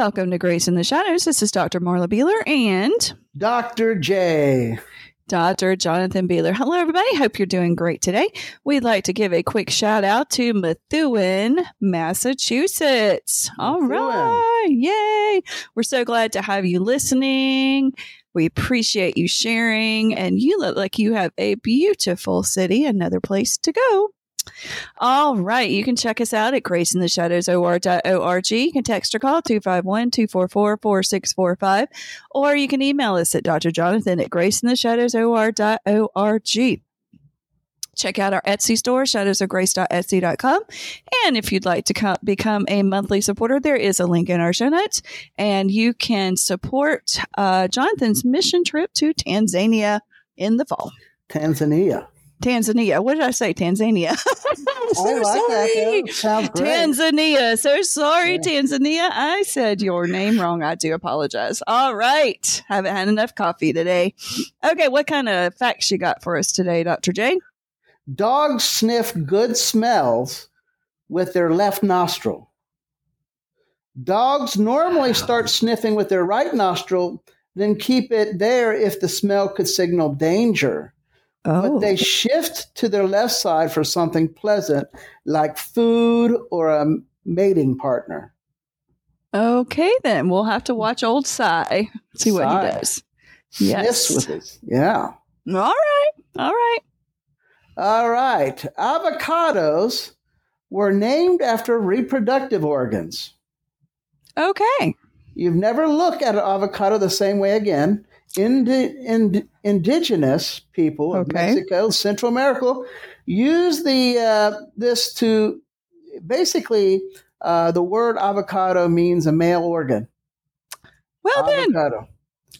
Welcome to Grace in the Shadows. This is Dr. Marla Behler and Dr. J. Dr. Jonathan Behler. Hello, everybody. Hope you're doing great today. We'd like to give a quick shout out to Methuen, Massachusetts. All right. Yay. We're so glad to have you listening. We appreciate you sharing, and you look like you have a beautiful city, another place to go. All right. You can check us out at graceintheshadowsor.org. You can text or call 251 244 4645, or you can email us at drjonathan at graceintheshadowsor.org. Check out our Etsy store, shadowsofgrace.etsy.com. And if you'd like to co- become a monthly supporter, there is a link in our show notes, and you can support uh, Jonathan's mission trip to Tanzania in the fall. Tanzania. Tanzania. What did I say? Tanzania. so oh, I like sorry. that. Sounds great. Tanzania. So sorry, Yeah. Tanzania. I said your name wrong. I do apologize. All right. Haven't had enough coffee today. Okay. What kind of facts you got for us today, Dr. J? Dogs sniff good smells with their left nostril. Dogs normally start sniffing with their right nostril, then keep it there if the smell could signal danger. Oh, But they oh. shift to their left side for something pleasant, like food or a mating partner. okay. Then we'll have to watch old Cy. See what Cy. he does. Yes. yeah. All right. All right. All right. Avocados were named after reproductive organs. Okay. You've never looked at an avocado the same way again. Indi- ind- indigenous people of Okay. Mexico, Central America, use the uh, this to basically uh, the word avocado means a male organ. Well, then.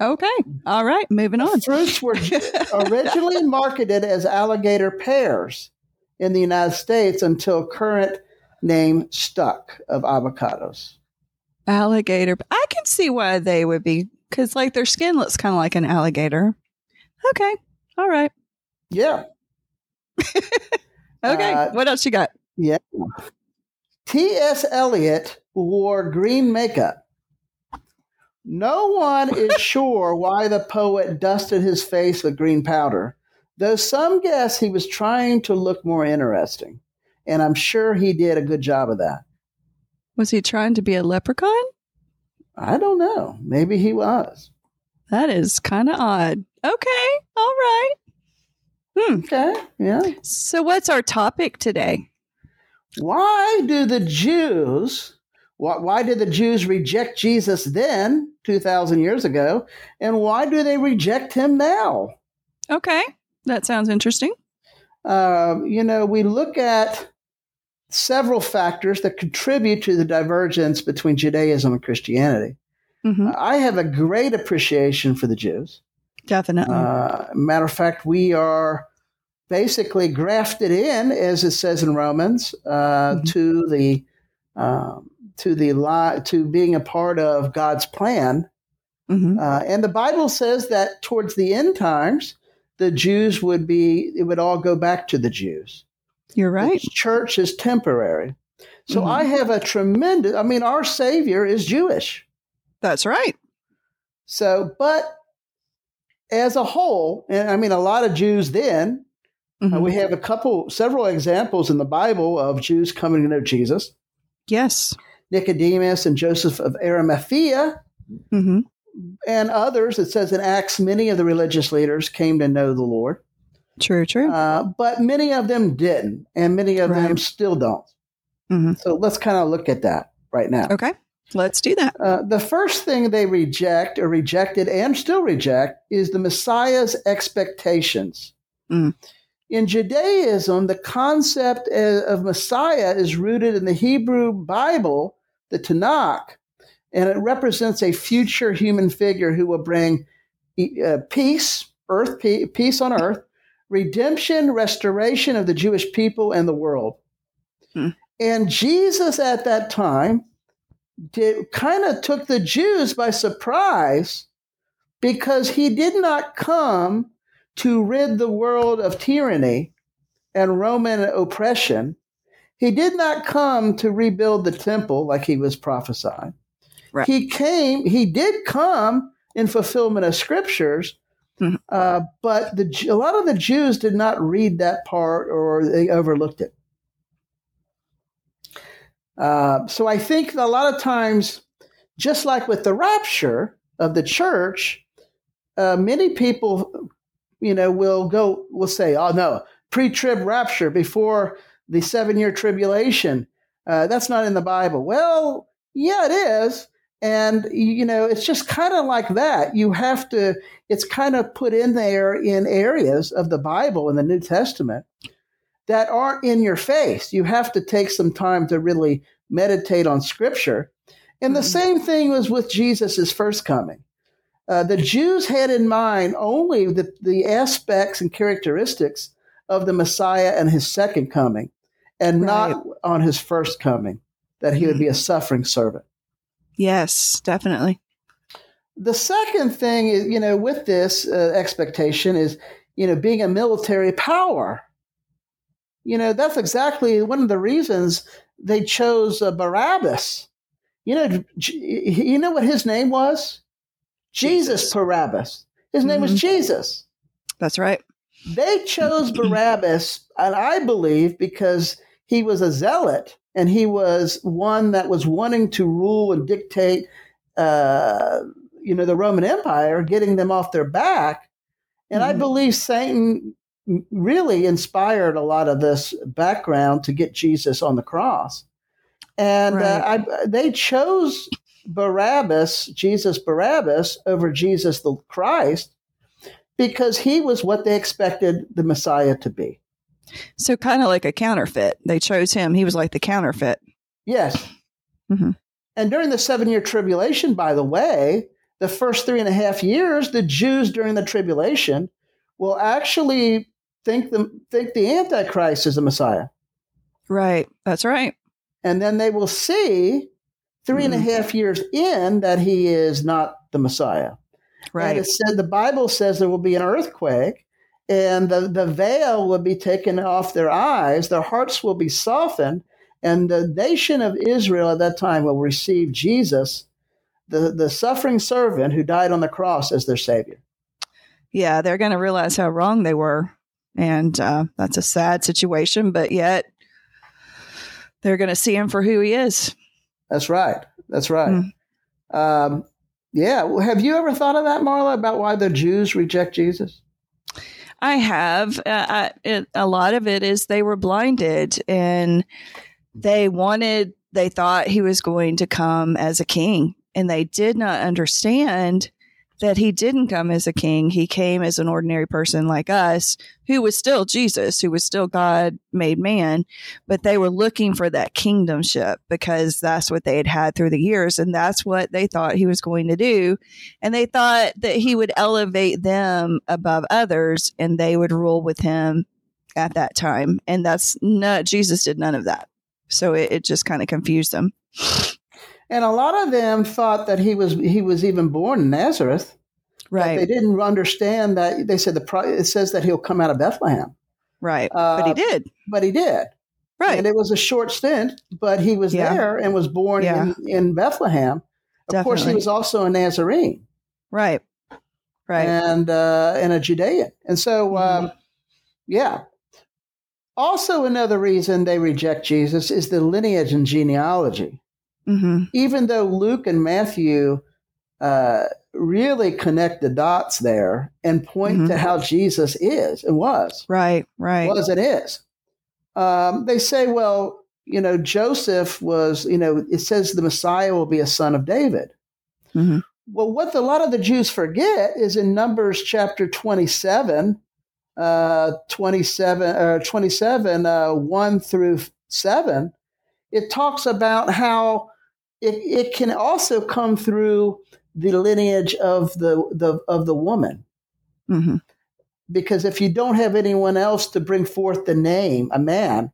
Okay. All right. Moving on. Fruits were originally marketed as alligator pears in the United States until current name stuck of avocados. alligator. I can see why they would be because like their skin looks kind of like an alligator. Okay. All right. Yeah. Okay. Uh, what else you got? Yeah. T.S. Eliot wore green makeup. No one is sure why the poet dusted his face with green powder, though some guess he was trying to look more interesting. And I'm sure he did a good job of that. Was he trying to be a leprechaun? I don't know. Maybe he was. That is kind of odd. Okay. All right. Hmm. Okay. Yeah. So what's our topic today? Why do the Jews, why, why did the Jews reject Jesus then, 2,000 years ago, and why do they reject him now? Okay. That sounds interesting. Um, you know, we look at several factors that contribute to the divergence between Judaism and Christianity. hmm I have a great appreciation for the Jews. Definitely. Uh, matter of fact, we are basically grafted in, as it says in Romans, uh, Mhm. to the um, to the li- to being a part of God's plan. hmm Uh, and the Bible says that towards the end times, the Jews would be it would all go back to the Jews. You're right. The church is temporary. So Mhm. I have a tremendous. I mean, our Savior is Jewish. That's right. So, but as a whole, and I mean, a lot of Jews then, uh, Mhm. we have a couple, several examples in the Bible of Jews coming to know Jesus. yes. Nicodemus and Joseph of Arimathea hmm and others. It says in Acts, many of the religious leaders came to know the Lord, True. True. uh, but many of them didn't, and many of them still don't. Mhm. So let's kind of look at that right now. okay. Let's do that. Uh, the first thing they reject or rejected and still reject is the Messiah's expectations. Mm. In Judaism, the concept of Messiah is rooted in the Hebrew Bible, the Tanakh, and it represents a future human figure who will bring uh, peace, earth peace on earth, redemption, restoration of the Jewish people and the world. Hmm. And Jesus at that time did kind of took the Jews by surprise because he did not come to rid the world of tyranny and Roman oppression. He did not come to rebuild the temple like he was prophesying. Right. He came, he did come in fulfillment of scriptures, mm-hmm. uh, but the, a lot of the Jews did not read that part or they overlooked it. Uh, so I think a lot of times, just like with the rapture of the church, uh, many people, you know, will go, will say, "Oh no, pre-trib rapture before the seven-year tribulation." Uh, that's not in the Bible. Well, yeah, it is. And, you know, it's just kind of like that. You have to, it's kind of put in there in areas of the Bible in the New Testament that aren't in your face. You have to take some time to really meditate on Scripture. And the mm-hmm. same thing was with Jesus' first coming. Uh, the Jews had in mind only the, the aspects and characteristics of the Messiah and his second coming, and right. not on his first coming, that he would be a mm-hmm. suffering servant. Yes, definitely. The second thing is, you know, with this uh, expectation is, you know, being a military power. You know, that's exactly one of the reasons they chose uh, Barabbas. You know, you know what his name was? Jesus, Jesus Barabbas. His name mm-hmm. was Jesus. That's right. They chose Barabbas, and I believe because he was a zealot and he was one that was wanting to rule and dictate, uh, you know, the Roman Empire, getting them off their back. And mm-hmm. I believe Satan really inspired a lot of this background to get Jesus on the cross. And uh, right. uh, I, they chose Barabbas, Jesus Barabbas, over Jesus the Christ because he was what they expected the Messiah to be. So, kind of like a counterfeit. They chose him. He was like the counterfeit. Yes. Mm-hmm. And during the seven year tribulation, by the way, the first three and a half years, the Jews during the tribulation will actually think the, think the Antichrist is the Messiah. Right. That's right. And then they will see three and a mm-hmm. half years in that he is not the Messiah. Right. And it said the Bible says there will be an earthquake and the, the veil will be taken off their eyes, their hearts will be softened, and the nation of Israel at that time will receive Jesus, the, the suffering servant who died on the cross, as their Savior. Yeah, they're going to realize how wrong they were. And uh, that's a sad situation, but yet they're going to see him for who he is. That's right. That's right. Mm. Um, yeah. Have you ever thought of that, Marla, about why the Jews reject Jesus? I have. Uh, I, it, a lot of it is they were blinded and they wanted, they thought he was going to come as a king, and they did not understand that he didn't come as a king. He came as an ordinary person like us, who was still Jesus, who was still God made man, but they were looking for that kingdomship because that's what they had had through the years. And that's what they thought he was going to do. And they thought that he would elevate them above others and they would rule with him at that time. And that's not, Jesus did none of that. So it, it just kind of confused them. And a lot of them thought that he was he was even born in Nazareth. Right. They didn't understand that. They said the it says that he'll come out of Bethlehem. Right. Uh, but he did. But he did. Right. And it was a short stint, but he was yeah. there and was born yeah. in, in Bethlehem. Of Definitely. course, he was also a Nazarene. Right. Right. And uh, and a Judean. And so, mm-hmm. um, yeah. Also, another reason they reject Jesus is the lineage and genealogy. Mm-hmm. Even though Luke and Matthew uh, really connect the dots there and point mm-hmm. to how Jesus is and was. Right, right. Was and is. Um, they say, well, you know, Joseph was, you know, it says the Messiah will be a son of David. Mm-hmm. Well, what the, a lot of the Jews forget is in Numbers chapter 27, uh, 27, uh, 27 uh, 1 through 7, it talks about how it, it can also come through the lineage of the, the of the woman. Mm-hmm. Because if you don't have anyone else to bring forth the name, a man,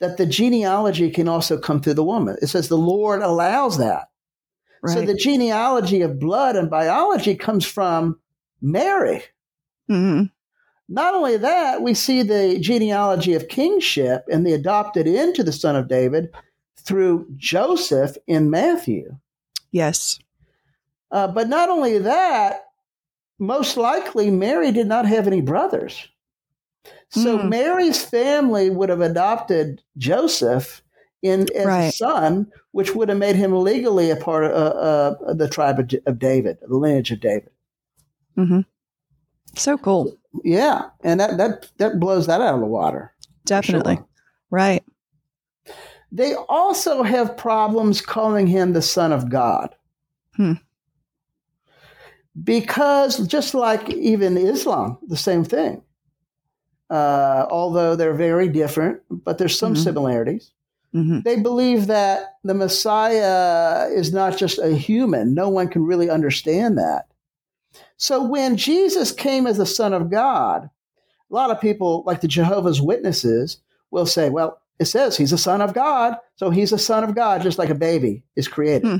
that the genealogy can also come through the woman. It says the Lord allows that. Right. So the genealogy of blood and biology comes from Mary. Mm-hmm. Not only that, we see the genealogy of kingship and the adopted into the son of David through Joseph in Matthew. Yes. Uh, but not only that, most likely Mary did not have any brothers. So Hmm. Mary's family would have adopted Joseph in as a son, which would have made him legally a part of uh, uh, the tribe of, of David, the lineage of David. hmm So cool. Yeah, and that that that blows that out of the water. Definitely. sure. Right. They also have problems calling him the Son of God. Hmm. Because just like even Islam, the same thing. Uh, although they're very different, but there's some Mhm. similarities. hmm They believe that the Messiah is not just a human. No one can really understand that. So when Jesus came as the Son of God, a lot of people, like the Jehovah's Witnesses, will say, well, it says he's a son of God, so he's a son of God, just like a baby is created. Hmm.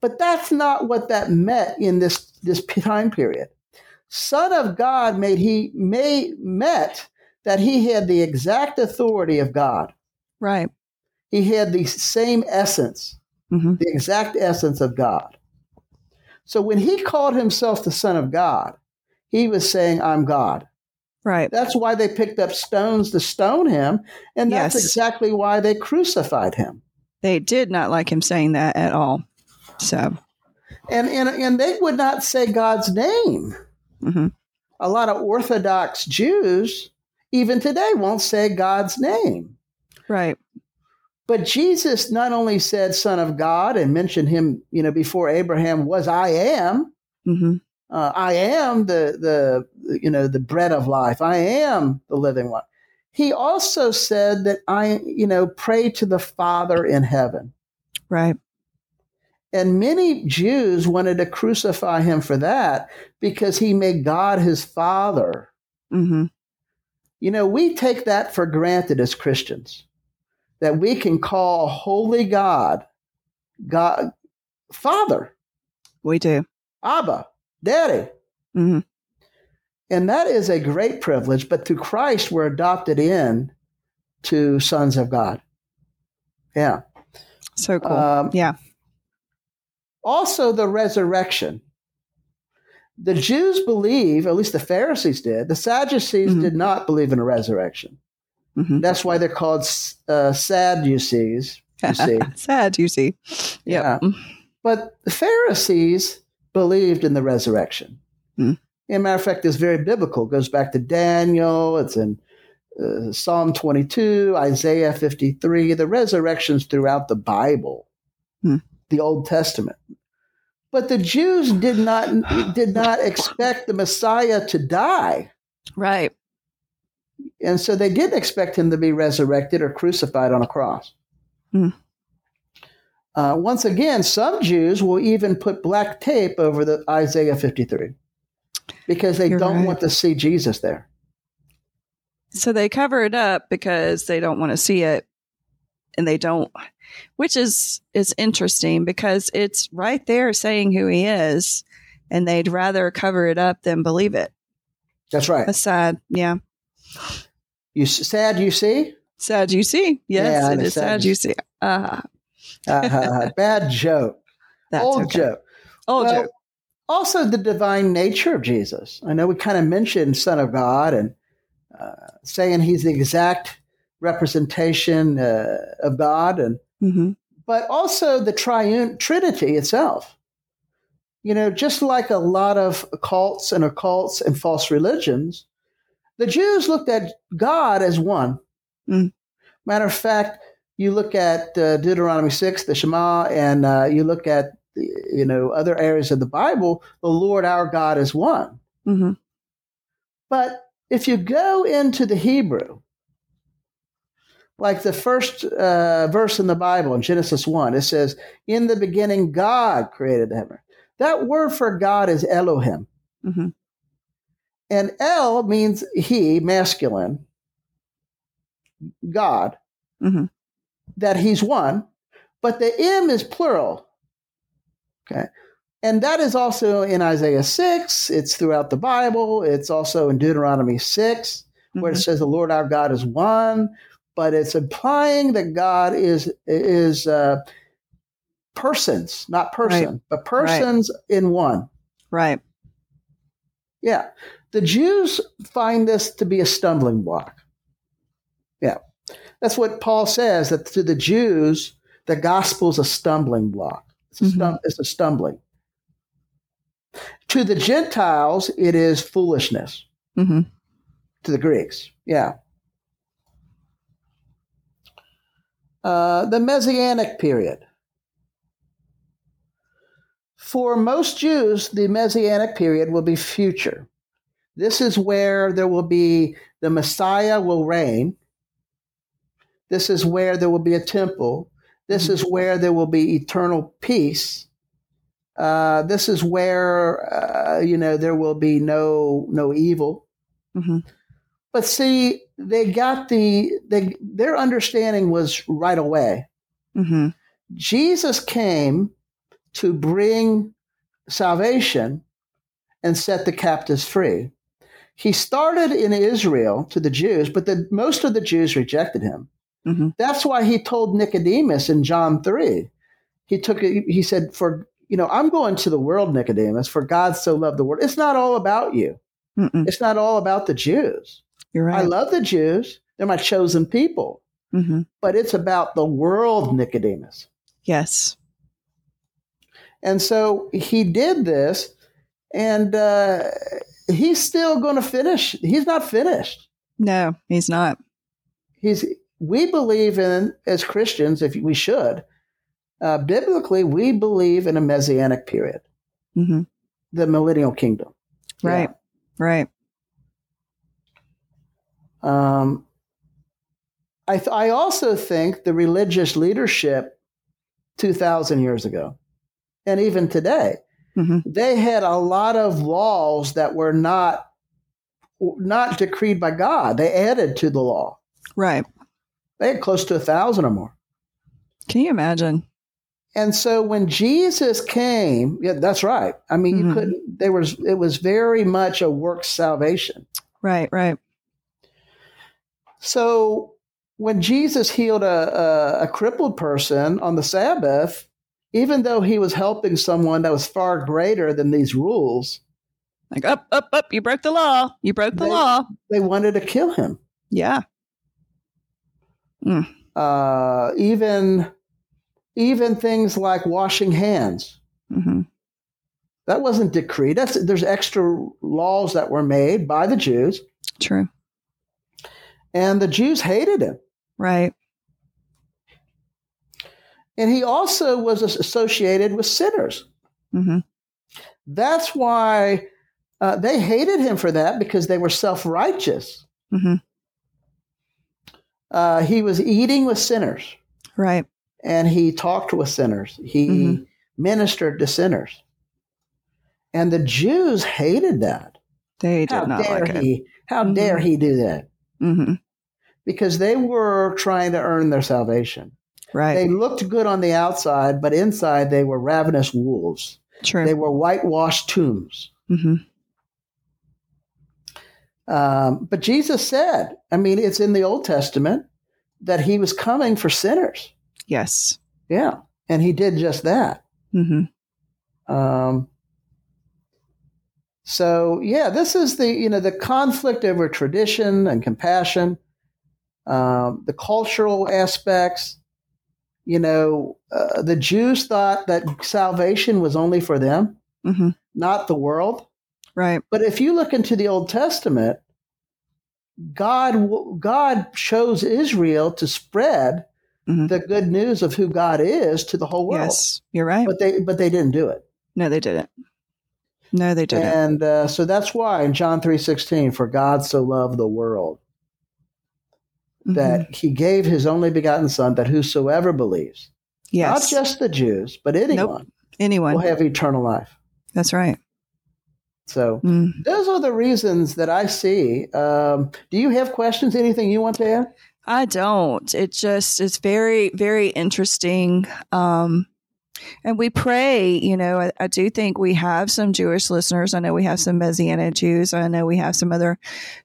But that's not what that meant in this, this time period. Son of God made he may met that he had the exact authority of God. Right. He had the same essence, hmm the exact essence of God. So when he called himself the Son of God, he was saying, I'm God. Right. That's why they picked up stones to stone him. And that's Yes. exactly why they crucified him. They did not like him saying that at all. So, And, and, and they would not say God's name. hmm A lot of Orthodox Jews, even today, won't say God's name. right. But Jesus not only said Son of God and mentioned him, you know, before Abraham was I am, hmm uh, I am the the you know the bread of life. I am the living one. He also said that I you know pray to the Father in heaven. Right. And many Jews wanted to crucify him for that because he made God his father. hmm You know, we take that for granted as Christians that we can call holy God God Father, We do. Abba, Daddy. hmm And that is a great privilege, but through Christ, we're adopted in to sons of God. Yeah. So cool. Um, yeah. Also, the resurrection. The Jews believe, at least the Pharisees did, the Sadducees Mhm. did not believe in a resurrection. hmm That's why they're called uh, Sadducees, you see. Sad, you see. Yep. But the Pharisees believed in the resurrection. Hmm. As a matter of fact, it's very biblical. It goes back to Daniel. It's in uh, Psalm 22, Isaiah 53. The resurrections throughout the Bible, Hmm. the Old Testament. But the Jews did not did not expect the Messiah to die, Right. and so they didn't expect him to be resurrected or crucified on a cross. Hmm. Uh, once again, some Jews will even put black tape over the Isaiah 53 because they You're don't right. want to see Jesus there. So they cover it up because they don't want to see it and they don't which is is interesting because it's right there saying who he is and they'd rather cover it up than believe it. That's right. That's sad. Yeah. You sad? You see? Sad you see. Yes, Yeah, it is sad you see. Uh, Uh, bad joke. that's Old okay. joke. Old Well, joke. Also, the divine nature of Jesus. I know we kind of mentioned Son of God and uh, saying he's the exact representation uh, of God, and hmm but also the triune Trinity itself. You know, just like a lot of cults and occults and false religions, the Jews looked at God as one. Mm. Matter of fact, you look at uh, Deuteronomy 6, the Shema, and uh, you look at, you know, other areas of the Bible, the Lord our God is one. hmm But if you go into the Hebrew, like the first uh, verse in the Bible in Genesis 1, it says, In the beginning, God created the heaven. That word for God is Elohim. hmm And El means he, masculine, God, hmm that he's one, but the M is plural. Okay. And that is also in Isaiah 6. It's throughout the Bible. It's also in Deuteronomy 6, where it says the Lord our God is one, but it's implying that God is, is uh, persons, not person, but persons in one. Right. Yeah. The Jews find this to be a stumbling block. Yeah. That's what Paul says that to the Jews, the gospel is a stumbling block. It's a, stum- it's a stumbling. To the Gentiles, it is foolishness. hmm To the Greeks, yeah. Uh, the Messianic period. For most Jews, the Messianic period will be future. This is where there will be the Messiah will reign. This is where there will be a temple. This is where there will be eternal peace. Uh, this is where uh, you know there will be no no evil. hmm But see, they got the they, their understanding was right away. hmm Jesus came to bring salvation and set the captives free. He started in Israel to the Jews, but the, most of the Jews rejected him. Hmm That's why he told Nicodemus in John 3. He took it, he said, For you know, I'm going to the world, Nicodemus, for God so loved the world. It's not all about you. Mm-mm. It's not all about the Jews. You're I love the Jews. They're my chosen people. hmm But it's about the world, Nicodemus. Yes. And so he did this, and uh, he's still going to finish. He's not finished. No, he's not. He's. We believe in as Christians, if we should, uh, biblically, we believe in a messianic period, hmm the millennial kingdom. Right. Right. Um, I, th- I also think the religious leadership 2,000 years ago, and even today, hmm they had a lot of laws that were not not decreed by God. They added to the law. Right. They had close to a thousand or more. Can you imagine? And so when Jesus came, yeah, that's right. I mean, you Mhm. couldn't. There was it was very much a work salvation. Right. Right. So when Jesus healed a, a, a crippled person on the Sabbath, even though he was helping someone that was far greater than these rules, Like up, up, up. You broke the law. You broke the They- law. they wanted to kill him. Yeah. Uh, even even things like washing hands hmm that wasn't decreed. That's there's extra laws that were made by the Jews, True. and the Jews hated him. Right. And he also was associated with sinners. hmm That's why uh, they hated him for that because they were self righteous. hmm Uh, he was eating with sinners Right. and he talked with sinners. He Mhm. ministered to sinners. And the Jews hated that. They did How not dare like it. he? How Mhm. dare he do that? hmm Because they were trying to earn their salvation. Right. They looked good on the outside, but inside they were ravenous wolves. True. They were whitewashed tombs. hmm Um, but Jesus said, I mean, it's in the Old Testament that he was coming for sinners. Yes. Yeah. And he did just that. hmm Um, so yeah, this is the you know the conflict over tradition and compassion, um, the cultural aspects. You know, uh, the Jews thought that salvation was only for them, hmm not the world. Right. But if you look into the Old Testament, God God chose Israel to spread Mhm. the good news of who God is to the whole world. Yes. You're right. But they but they didn't do it. No, they didn't. No, they didn't. And uh, so that's why in John 3:16 for God so loved the world Mhm. that he gave his only begotten son that whosoever believes yes. not just the Jews but anyone anyone. will have eternal life. That's right. So Mm. those are the reasons that I see. Um, do you have questions? Anything you want to add? I don't. It just is very, very interesting. Um, And we pray, you know, I, I, do think we have some Jewish listeners. I know we have some Messianic Jews. I know we have some other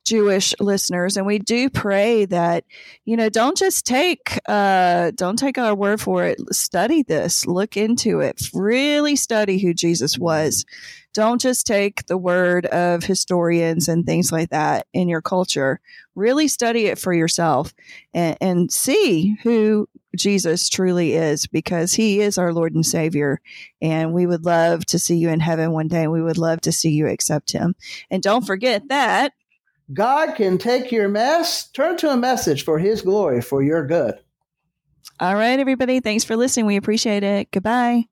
Jewish listeners. And we do pray that, you know, don't just take, uh, don't take our word for it. Study this, look into it, really study who Jesus was. Don't just take the word of historians and things like that in your culture. Really study it for yourself and, and see who Jesus truly is because he is our Lord and Savior. And we would love to see you in heaven one day. We would love to see you accept him. And don't forget that God can take your mess, turn to a message for his glory, for your good. All right, everybody. Thanks for listening. We appreciate it. Goodbye.